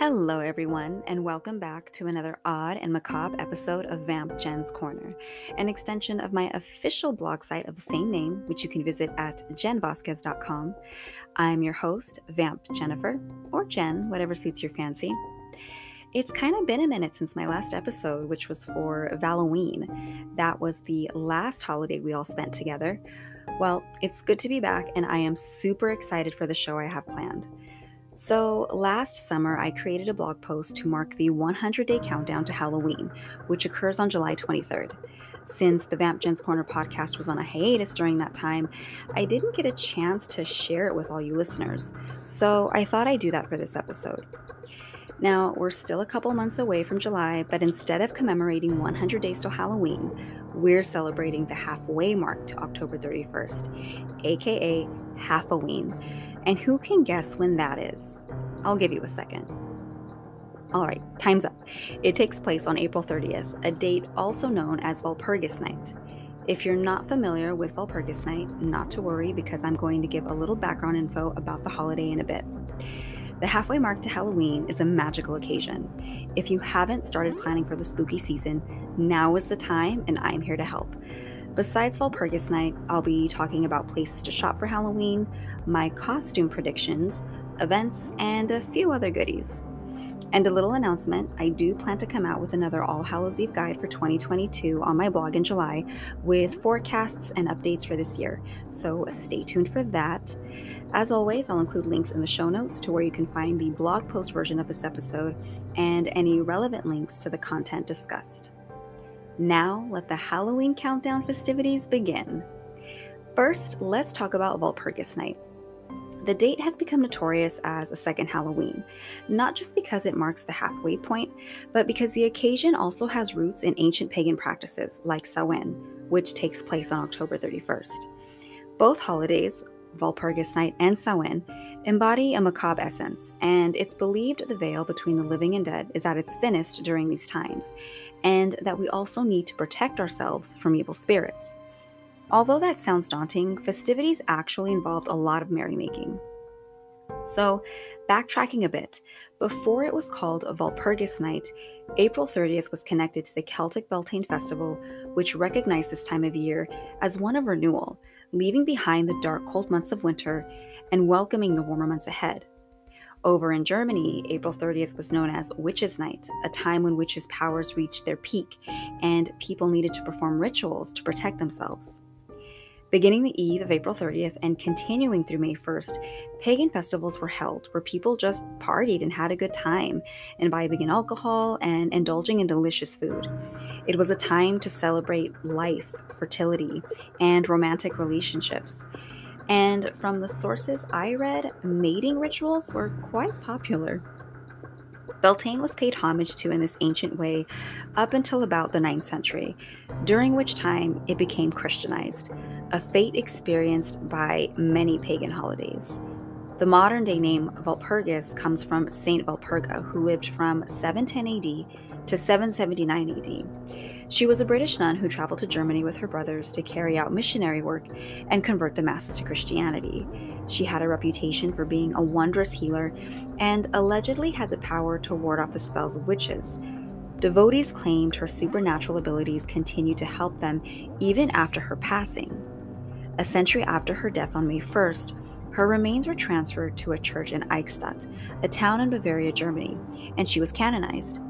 Hello, everyone, and welcome back to another odd and macabre episode of Vamp Jen's Corner, an extension of my official blog site of the same name, which you can visit at jenvasquez.com. I'm your host, Vamp Jennifer, or Jen, whatever suits your fancy. It's kind of been a minute since my last episode, which was for Halloween. That was the last holiday we all spent together. Well, it's good to be back, and I am super excited for the show I have planned. So, last summer, I created a blog post to mark the 100 day countdown to Halloween, which occurs on July 23rd. Since the Vamp Jen's Corner podcast was on a hiatus during that time, I didn't get a chance to share it with all you listeners. So, I thought I'd do that for this episode. Now, we're still a couple months away from July, but instead of commemorating 100 days till Halloween, we're celebrating the halfway mark to October 31st, aka Halloween. And who can guess when that is? I'll give you a second. All right, time's up. It takes place on April 30th, a date also known as Walpurgis Night. If you're not familiar with Walpurgis Night, not to worry because I'm going to give a little background info about the holiday in a bit. The halfway mark to Halloween is a magical occasion. If you haven't started planning for the spooky season, now is the time and I'm here to help. Besides Walpurgis Night, I'll be talking about places to shop for Halloween, my costume predictions, events, and a few other goodies. And a little announcement I do plan to come out with another All Hallows Eve guide for 2022 on my blog in July with forecasts and updates for this year, so stay tuned for that. As always, I'll include links in the show notes to where you can find the blog post version of this episode and any relevant links to the content discussed. Now, let the Halloween countdown festivities begin. First, let's talk about Walpurgis Night. The date has become notorious as a second Halloween, not just because it marks the halfway point, but because the occasion also has roots in ancient pagan practices like Samhain, which takes place on October 31st. Both holidays, Walpurgis Night and Samhain, embody a macabre essence, and it's believed the veil between the living and dead is at its thinnest during these times, and that we also need to protect ourselves from evil spirits. Although that sounds daunting, festivities actually involved a lot of merrymaking. So, backtracking a bit, before it was called a Walpurgis Night, April 30th was connected to the Celtic Beltane Festival, which recognized this time of year as one of renewal, leaving behind the dark, cold months of winter and welcoming the warmer months ahead. Over in Germany, April 30th was known as Witches' Night, a time when witches' powers reached their peak and people needed to perform rituals to protect themselves. Beginning the eve of April 30th and continuing through May 1st, pagan festivals were held where people just partied and had a good time, imbibing in alcohol and indulging in delicious food. It was a time to celebrate life, fertility, and romantic relationships. And from the sources I read, mating rituals were quite popular. Beltane was paid homage to in this ancient way up until about the 9th century, during which time it became Christianized, a fate experienced by many pagan holidays. The modern day name Walpurgis comes from Saint Walpurga, who lived from 710 AD to 779 AD. She was a British nun who traveled to Germany with her brothers to carry out missionary work and convert the masses to Christianity. She had a reputation for being a wondrous healer and allegedly had the power to ward off the spells of witches. Devotees claimed her supernatural abilities continued to help them even after her passing. A century after her death on May 1st, her remains were transferred to a church in Eichstätt, a town in Bavaria, Germany, and she was canonized.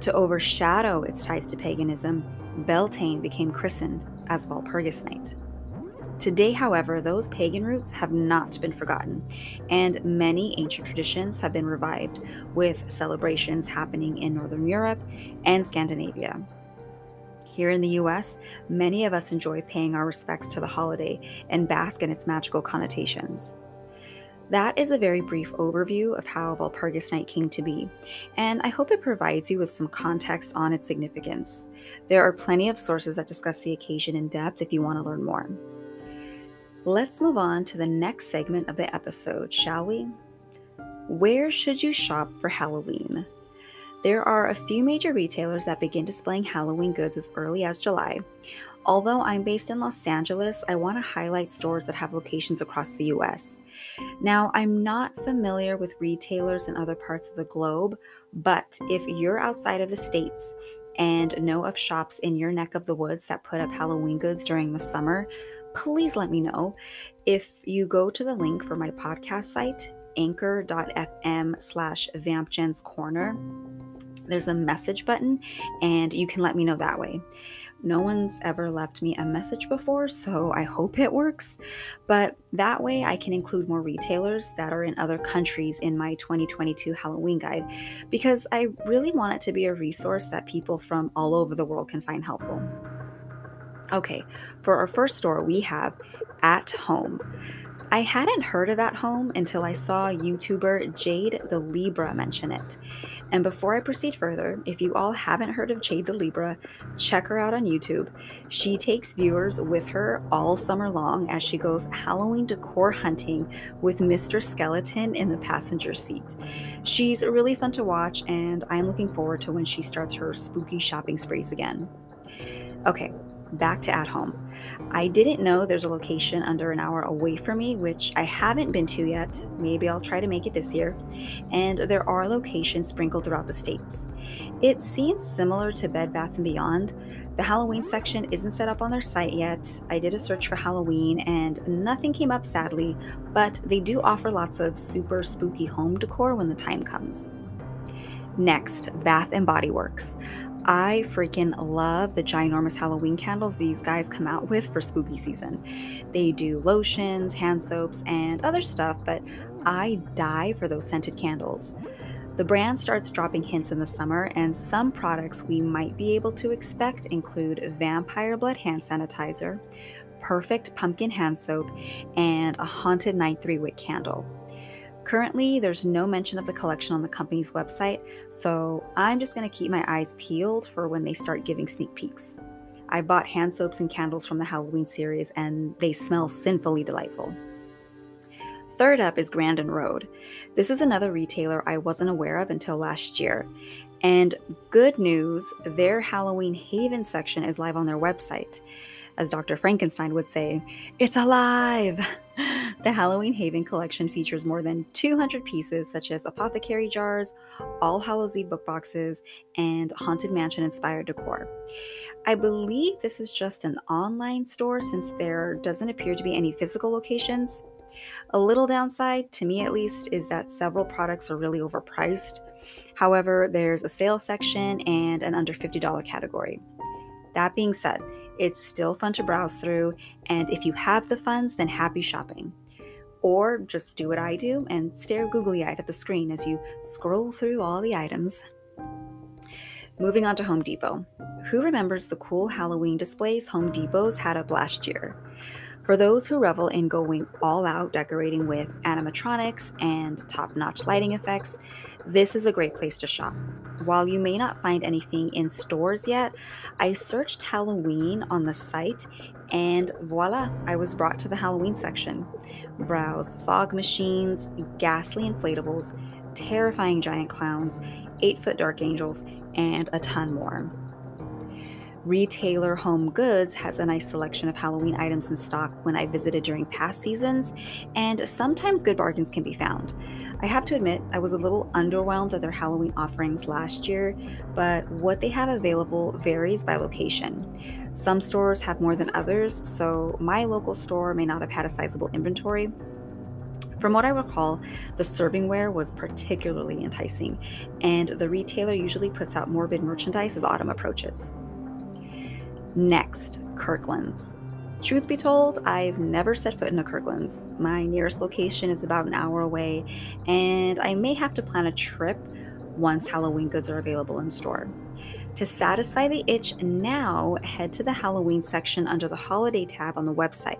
To overshadow its ties to paganism, Beltane became christened as Walpurgis Night. Today, however, those pagan roots have not been forgotten, and many ancient traditions have been revived, with celebrations happening in Northern Europe and Scandinavia. Here in the US, many of us enjoy paying our respects to the holiday and bask in its magical connotations. That is a very brief overview of how Walpurgis Night came to be, and I hope it provides you with some context on its significance. There are plenty of sources that discuss the occasion in depth if you want to learn more. Let's move on to the next segment of the episode, shall we? Where should you shop for Halloween? There are a few major retailers that begin displaying Halloween goods as early as July. Although I'm based in Los Angeles, I want to highlight stores that have locations across the US. Now, I'm not familiar with retailers in other parts of the globe, but if you're outside of the States and know of shops in your neck of the woods that put up Halloween goods during the summer, please let me know. If you go to the link for my podcast site, anchor.fm slash vampjens corner, there's a message button and you can let me know that way. No one's ever left me a message before, so I hope it works. But that way, I can include more retailers that are in other countries in my 2022 Halloween guide because I really want it to be a resource that people from all over the world can find helpful. Okay, for our first store, we have At Home. I hadn't heard of At Home until I saw YouTuber Jade the Libra mention it. And before I proceed further, if you all haven't heard of Jade the Libra, check her out on YouTube. She takes viewers with her all summer long as she goes Halloween decor hunting with Mr. Skeleton in the passenger seat. She's really fun to watch, and I'm looking forward to when she starts her spooky shopping sprees again. Okay, back to at home. I didn't know there's a location under an hour away from me, which I haven't been to yet. Maybe I'll try to make it this year. And there are locations sprinkled throughout the states. It seems similar to Bed Bath & Beyond. The Halloween section isn't set up on their site yet. I did a search for Halloween and nothing came up sadly, but they do offer lots of super spooky home decor when the time comes. Next, Bath and Body Works. I freaking love the ginormous Halloween candles these guys come out with for spooky season. They do lotions, hand soaps, and other stuff, but I die for those scented candles. The brand starts dropping hints in the summer, and some products we might be able to expect include vampire blood hand sanitizer, perfect pumpkin hand soap, and a haunted night three wick candle. Currently, there's no mention of the collection on the company's website, so I'm just going to keep my eyes peeled for when they start giving sneak peeks. I bought hand soaps and candles from the Halloween series, and they smell sinfully delightful. Third up is Grandin Road. This is another retailer I wasn't aware of until last year. And good news, their Halloween Haven section is live on their website as Dr. Frankenstein would say, it's alive! The Halloween Haven collection features more than 200 pieces, such as apothecary jars, All Hallows Eve book boxes, and Haunted Mansion inspired decor. I believe this is just an online store since there doesn't appear to be any physical locations. A little downside, to me at least, is that several products are really overpriced. However, there's a sale section and an under $50 category. That being said, it's still fun to browse through, and if you have the funds, then happy shopping. Or just do what I do and stare googly eyed at the screen as you scroll through all the items. Moving on to Home Depot. Who remembers the cool Halloween displays Home Depot's had up last year? For those who revel in going all out decorating with animatronics and top notch lighting effects, this is a great place to shop. While you may not find anything in stores yet, I searched Halloween on the site and voila, I was brought to the Halloween section. Browse fog machines, ghastly inflatables, terrifying giant clowns, 8 foot dark angels, and a ton more. Retailer Home Goods has a nice selection of Halloween items in stock when I visited during past seasons, and sometimes good bargains can be found. I have to admit, I was a little underwhelmed at their Halloween offerings last year, but what they have available varies by location. Some stores have more than others, so my local store may not have had a sizable inventory, from what I recall, the servingware was particularly enticing, and the retailer usually puts out morbid merchandise as autumn approaches. Next, Kirkland's. Truth be told, I've never set foot in a Kirkland's. My nearest location is about an hour away, and I may have to plan a trip once Halloween goods are available in store. To satisfy the itch now, head to the Halloween section under the Holiday tab on the website.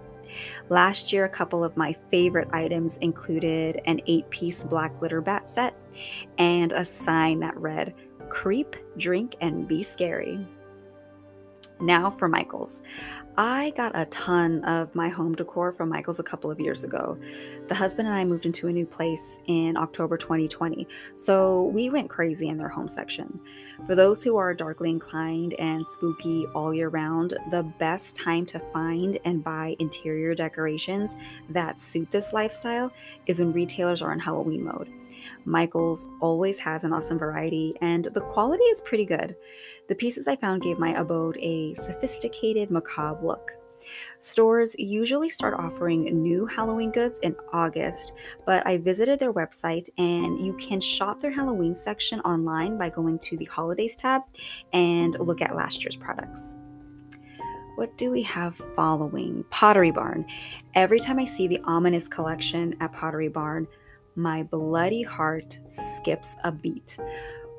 Last year, a couple of my favorite items included an eight piece black glitter bat set and a sign that read, Creep, Drink, and Be Scary. Now for Michael's. I got a ton of my home decor from Michael's a couple of years ago. The husband and I moved into a new place in October 2020, so we went crazy in their home section. For those who are darkly inclined and spooky all year round, the best time to find and buy interior decorations that suit this lifestyle is when retailers are in Halloween mode. Michael's always has an awesome variety, and the quality is pretty good. The pieces I found gave my abode a sophisticated, macabre look. Stores usually start offering new Halloween goods in August, but I visited their website and you can shop their Halloween section online by going to the holidays tab and look at last year's products. What do we have following? Pottery Barn. Every time I see the ominous collection at Pottery Barn, my bloody heart skips a beat.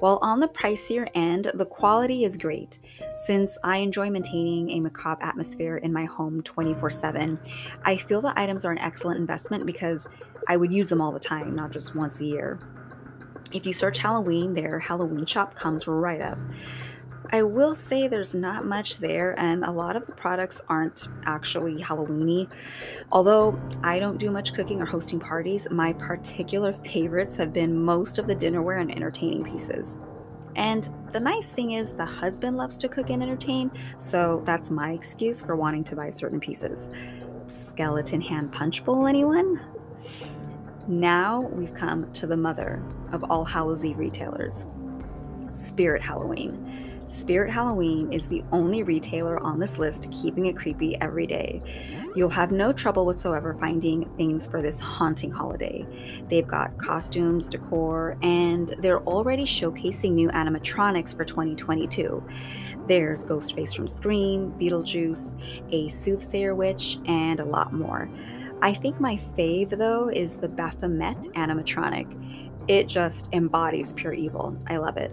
While on the pricier end, the quality is great. Since I enjoy maintaining a macabre atmosphere in my home 24 7, I feel the items are an excellent investment because I would use them all the time, not just once a year. If you search Halloween, their Halloween shop comes right up. I will say there's not much there, and a lot of the products aren't actually Halloweeny. Although I don't do much cooking or hosting parties, my particular favorites have been most of the dinnerware and entertaining pieces. And the nice thing is, the husband loves to cook and entertain, so that's my excuse for wanting to buy certain pieces. Skeleton hand punch bowl, anyone? Now we've come to the mother of all Hallows Eve retailers Spirit Halloween. Spirit Halloween is the only retailer on this list keeping it creepy every day. You'll have no trouble whatsoever finding things for this haunting holiday. They've got costumes, decor, and they're already showcasing new animatronics for 2022. There's Ghostface from Scream, Beetlejuice, a soothsayer witch, and a lot more. I think my fave though is the Baphomet animatronic it just embodies pure evil. I love it.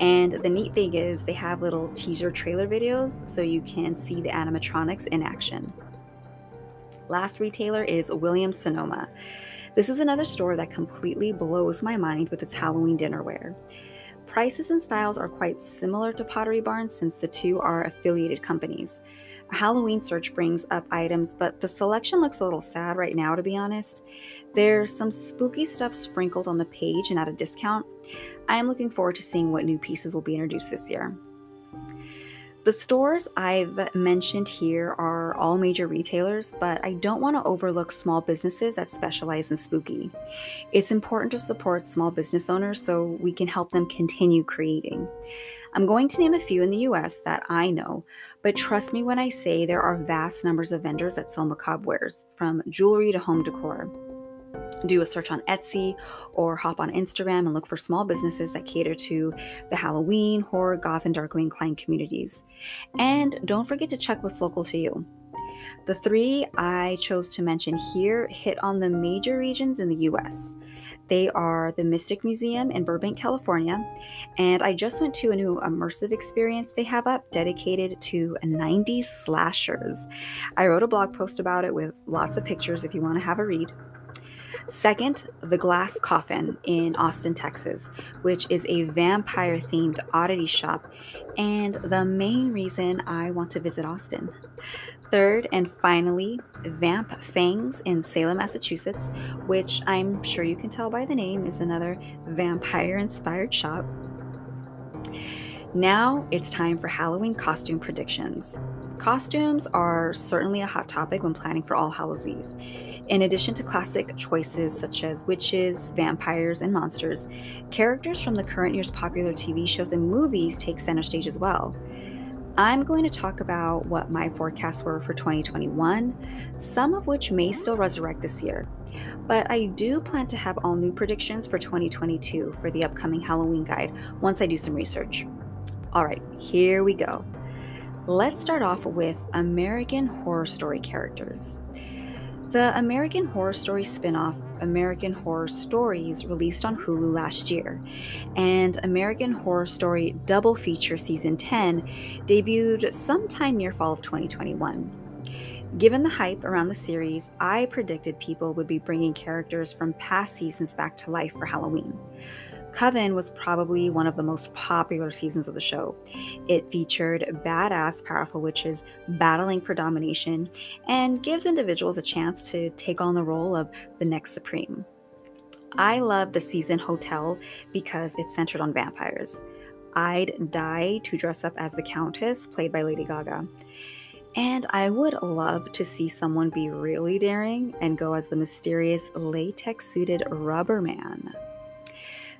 And the neat thing is, they have little teaser trailer videos so you can see the animatronics in action. Last retailer is Williams Sonoma. This is another store that completely blows my mind with its Halloween dinnerware. Prices and styles are quite similar to Pottery Barn since the two are affiliated companies. Halloween search brings up items, but the selection looks a little sad right now, to be honest. There's some spooky stuff sprinkled on the page and at a discount. I am looking forward to seeing what new pieces will be introduced this year. The stores I've mentioned here are all major retailers, but I don't want to overlook small businesses that specialize in spooky. It's important to support small business owners so we can help them continue creating. I'm going to name a few in the US that I know, but trust me when I say there are vast numbers of vendors that sell macabre wares, from jewelry to home decor do a search on Etsy or hop on Instagram and look for small businesses that cater to the Halloween, horror, goth, and darkly inclined communities. And don't forget to check what's local to you. The three I chose to mention here hit on the major regions in the US. They are the Mystic Museum in Burbank, California, and I just went to a new immersive experience they have up dedicated to 90s slashers. I wrote a blog post about it with lots of pictures if you want to have a read. Second, The Glass Coffin in Austin, Texas, which is a vampire themed oddity shop and the main reason I want to visit Austin. Third, and finally, Vamp Fangs in Salem, Massachusetts, which I'm sure you can tell by the name is another vampire inspired shop. Now it's time for Halloween costume predictions. Costumes are certainly a hot topic when planning for All Hallows Eve. In addition to classic choices such as witches, vampires, and monsters, characters from the current year's popular TV shows and movies take center stage as well. I'm going to talk about what my forecasts were for 2021, some of which may still resurrect this year. But I do plan to have all new predictions for 2022 for the upcoming Halloween guide once I do some research. All right, here we go. Let's start off with American Horror Story characters. The American Horror Story spin-off American Horror Stories released on Hulu last year, and American Horror Story Double Feature Season 10 debuted sometime near fall of 2021. Given the hype around the series, I predicted people would be bringing characters from past seasons back to life for Halloween. Coven was probably one of the most popular seasons of the show. It featured badass, powerful witches battling for domination and gives individuals a chance to take on the role of the next Supreme. I love the season Hotel because it's centered on vampires. I'd die to dress up as the Countess, played by Lady Gaga. And I would love to see someone be really daring and go as the mysterious latex suited rubber man.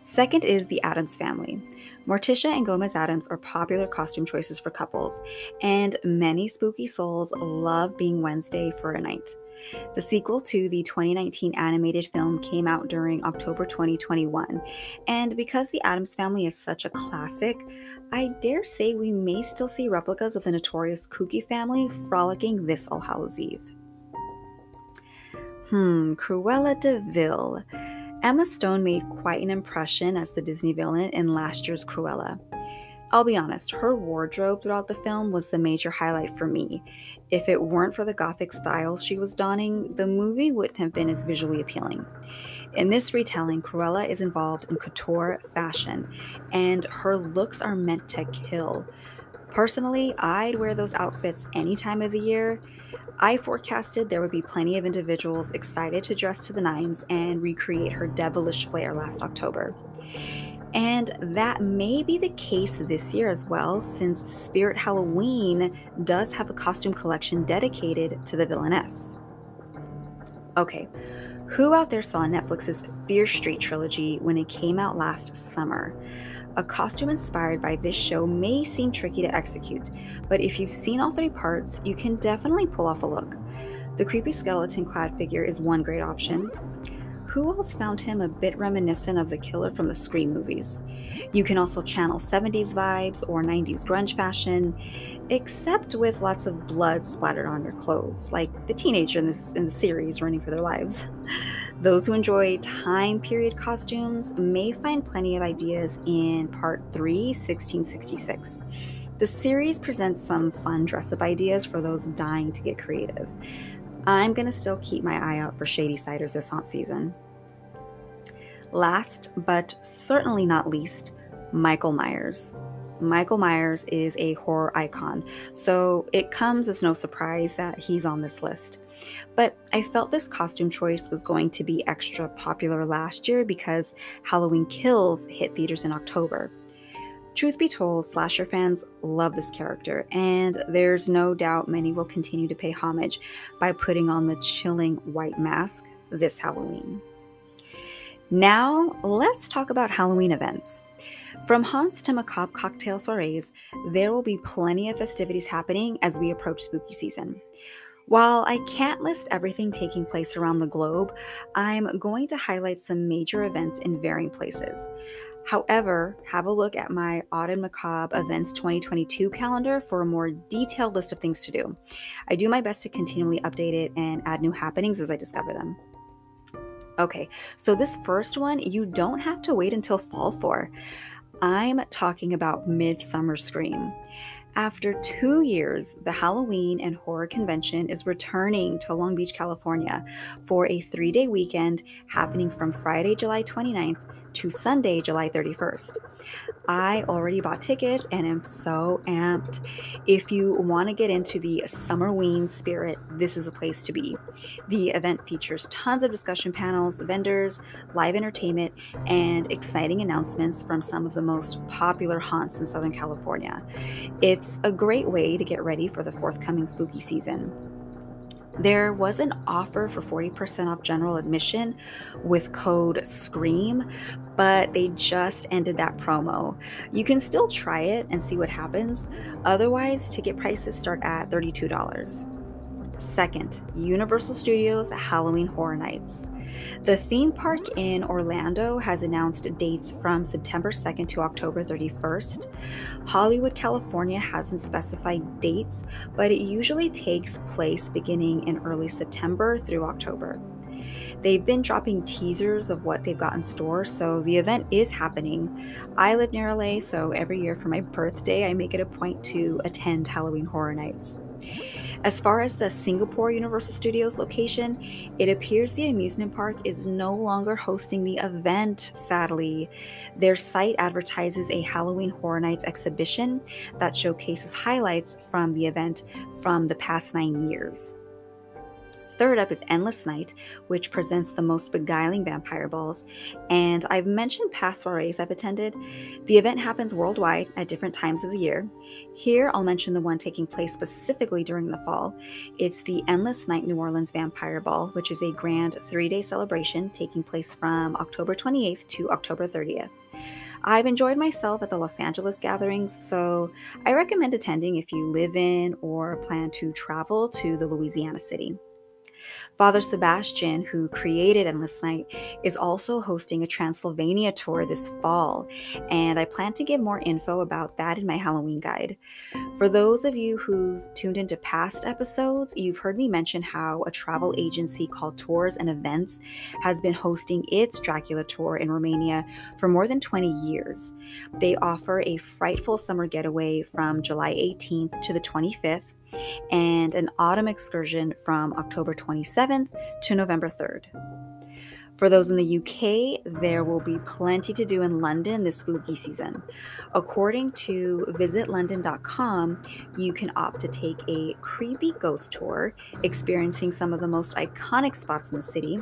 Second is the Addams family. Morticia and Gomez Addams are popular costume choices for couples, and many spooky souls love being Wednesday for a night. The sequel to the 2019 animated film came out during October 2021, and because the Addams family is such a classic, I dare say we may still see replicas of the notorious Kooky family frolicking this All Hallows Eve. Hmm, Cruella de Vil. Emma Stone made quite an impression as the Disney villain in last year's Cruella. I'll be honest, her wardrobe throughout the film was the major highlight for me. If it weren't for the gothic styles she was donning, the movie wouldn't have been as visually appealing. In this retelling, Cruella is involved in couture fashion, and her looks are meant to kill. Personally, I'd wear those outfits any time of the year. I forecasted there would be plenty of individuals excited to dress to the nines and recreate her devilish flair last October. And that may be the case this year as well, since Spirit Halloween does have a costume collection dedicated to the villainess. Okay, who out there saw Netflix's Fear Street trilogy when it came out last summer? A costume inspired by this show may seem tricky to execute, but if you've seen all three parts, you can definitely pull off a look. The creepy skeleton clad figure is one great option. Who else found him a bit reminiscent of the killer from the Scream movies? You can also channel 70s vibes or 90s grunge fashion, except with lots of blood splattered on your clothes, like the teenager in, this, in the series running for their lives. Those who enjoy time period costumes may find plenty of ideas in Part 3, 1666. The series presents some fun dress up ideas for those dying to get creative. I'm going to still keep my eye out for Shadysiders this haunt season. Last but certainly not least, Michael Myers. Michael Myers is a horror icon, so it comes as no surprise that he's on this list. But I felt this costume choice was going to be extra popular last year because Halloween Kills hit theaters in October. Truth be told, slasher fans love this character, and there's no doubt many will continue to pay homage by putting on the chilling white mask this Halloween. Now, let's talk about Halloween events. From haunts to macabre cocktail soirees, there will be plenty of festivities happening as we approach spooky season. While I can't list everything taking place around the globe, I'm going to highlight some major events in varying places. However, have a look at my Autumn Macabre Events 2022 calendar for a more detailed list of things to do. I do my best to continually update it and add new happenings as I discover them. Okay, so this first one you don't have to wait until fall for. I'm talking about Midsummer Scream. After two years, the Halloween and Horror Convention is returning to Long Beach, California for a three day weekend happening from Friday, July 29th to Sunday, July 31st. I already bought tickets and am so amped. If you want to get into the Summerween spirit, this is a place to be. The event features tons of discussion panels, vendors, live entertainment, and exciting announcements from some of the most popular haunts in Southern California. It's a great way to get ready for the forthcoming spooky season. There was an offer for 40% off general admission with code SCREAM, but they just ended that promo. You can still try it and see what happens. Otherwise, ticket prices start at $32. Second, Universal Studios Halloween Horror Nights. The theme park in Orlando has announced dates from September 2nd to October 31st. Hollywood, California hasn't specified dates, but it usually takes place beginning in early September through October. They've been dropping teasers of what they've got in store, so the event is happening. I live near LA, so every year for my birthday, I make it a point to attend Halloween Horror Nights. As far as the Singapore Universal Studios location, it appears the amusement park is no longer hosting the event, sadly. Their site advertises a Halloween Horror Nights exhibition that showcases highlights from the event from the past nine years. Third up is Endless Night, which presents the most beguiling vampire balls. And I've mentioned past soirees I've attended. The event happens worldwide at different times of the year. Here, I'll mention the one taking place specifically during the fall. It's the Endless Night New Orleans Vampire Ball, which is a grand three day celebration taking place from October 28th to October 30th. I've enjoyed myself at the Los Angeles gatherings, so I recommend attending if you live in or plan to travel to the Louisiana city. Father Sebastian, who created Endless Night, is also hosting a Transylvania tour this fall, and I plan to give more info about that in my Halloween guide. For those of you who've tuned into past episodes, you've heard me mention how a travel agency called Tours and Events has been hosting its Dracula tour in Romania for more than 20 years. They offer a frightful summer getaway from July 18th to the 25th and an autumn excursion from October 27th to November 3rd. For those in the UK, there will be plenty to do in London this spooky season. According to visitlondon.com, you can opt to take a creepy ghost tour, experiencing some of the most iconic spots in the city.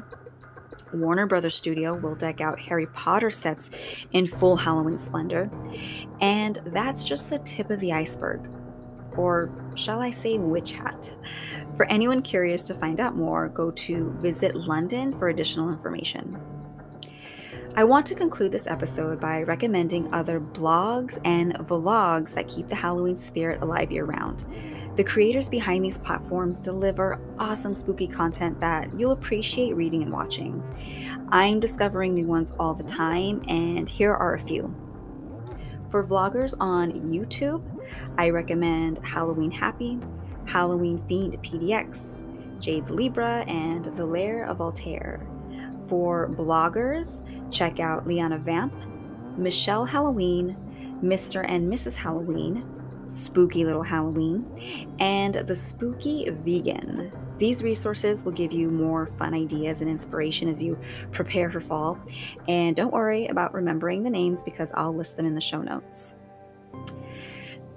Warner Brothers Studio will deck out Harry Potter sets in full Halloween splendor. And that's just the tip of the iceberg or shall I say witch hat. For anyone curious to find out more, go to Visit London for additional information. I want to conclude this episode by recommending other blogs and vlogs that keep the Halloween spirit alive year round. The creators behind these platforms deliver awesome spooky content that you'll appreciate reading and watching. I'm discovering new ones all the time, and here are a few. For vloggers on YouTube, I recommend Halloween Happy, Halloween Fiend PDX, Jade Libra, and The Lair of Altair. For bloggers, check out Liana Vamp, Michelle Halloween, Mr. and Mrs. Halloween, Spooky Little Halloween, and The Spooky Vegan. These resources will give you more fun ideas and inspiration as you prepare for fall. And don't worry about remembering the names because I'll list them in the show notes.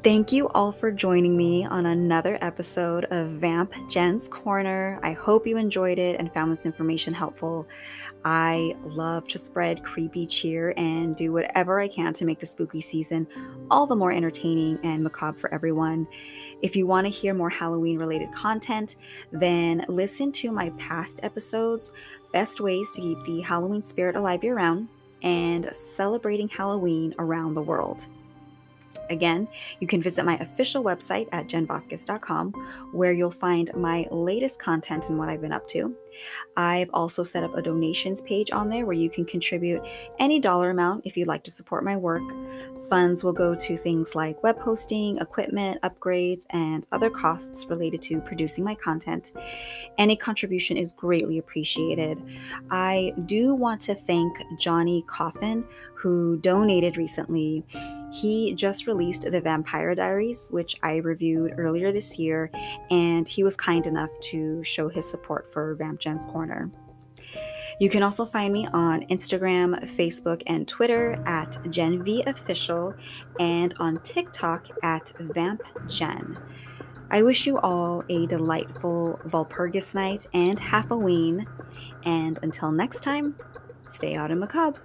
Thank you all for joining me on another episode of Vamp Jen's Corner. I hope you enjoyed it and found this information helpful. I love to spread creepy cheer and do whatever I can to make the spooky season all the more entertaining and macabre for everyone. If you want to hear more Halloween related content, then listen to my past episodes Best Ways to Keep the Halloween Spirit Alive Year Round and Celebrating Halloween Around the World. Again, you can visit my official website at jenvasquez.com where you'll find my latest content and what I've been up to. I've also set up a donations page on there where you can contribute any dollar amount if you'd like to support my work. Funds will go to things like web hosting, equipment, upgrades, and other costs related to producing my content. Any contribution is greatly appreciated. I do want to thank Johnny Coffin, who donated recently. He just released The Vampire Diaries, which I reviewed earlier this year, and he was kind enough to show his support for Vamp Jen's Corner. You can also find me on Instagram, Facebook, and Twitter at JenVOfficial and on TikTok at Vamp VampGen. I wish you all a delightful Walpurgis night and Halloween, and until next time, stay out and macabre.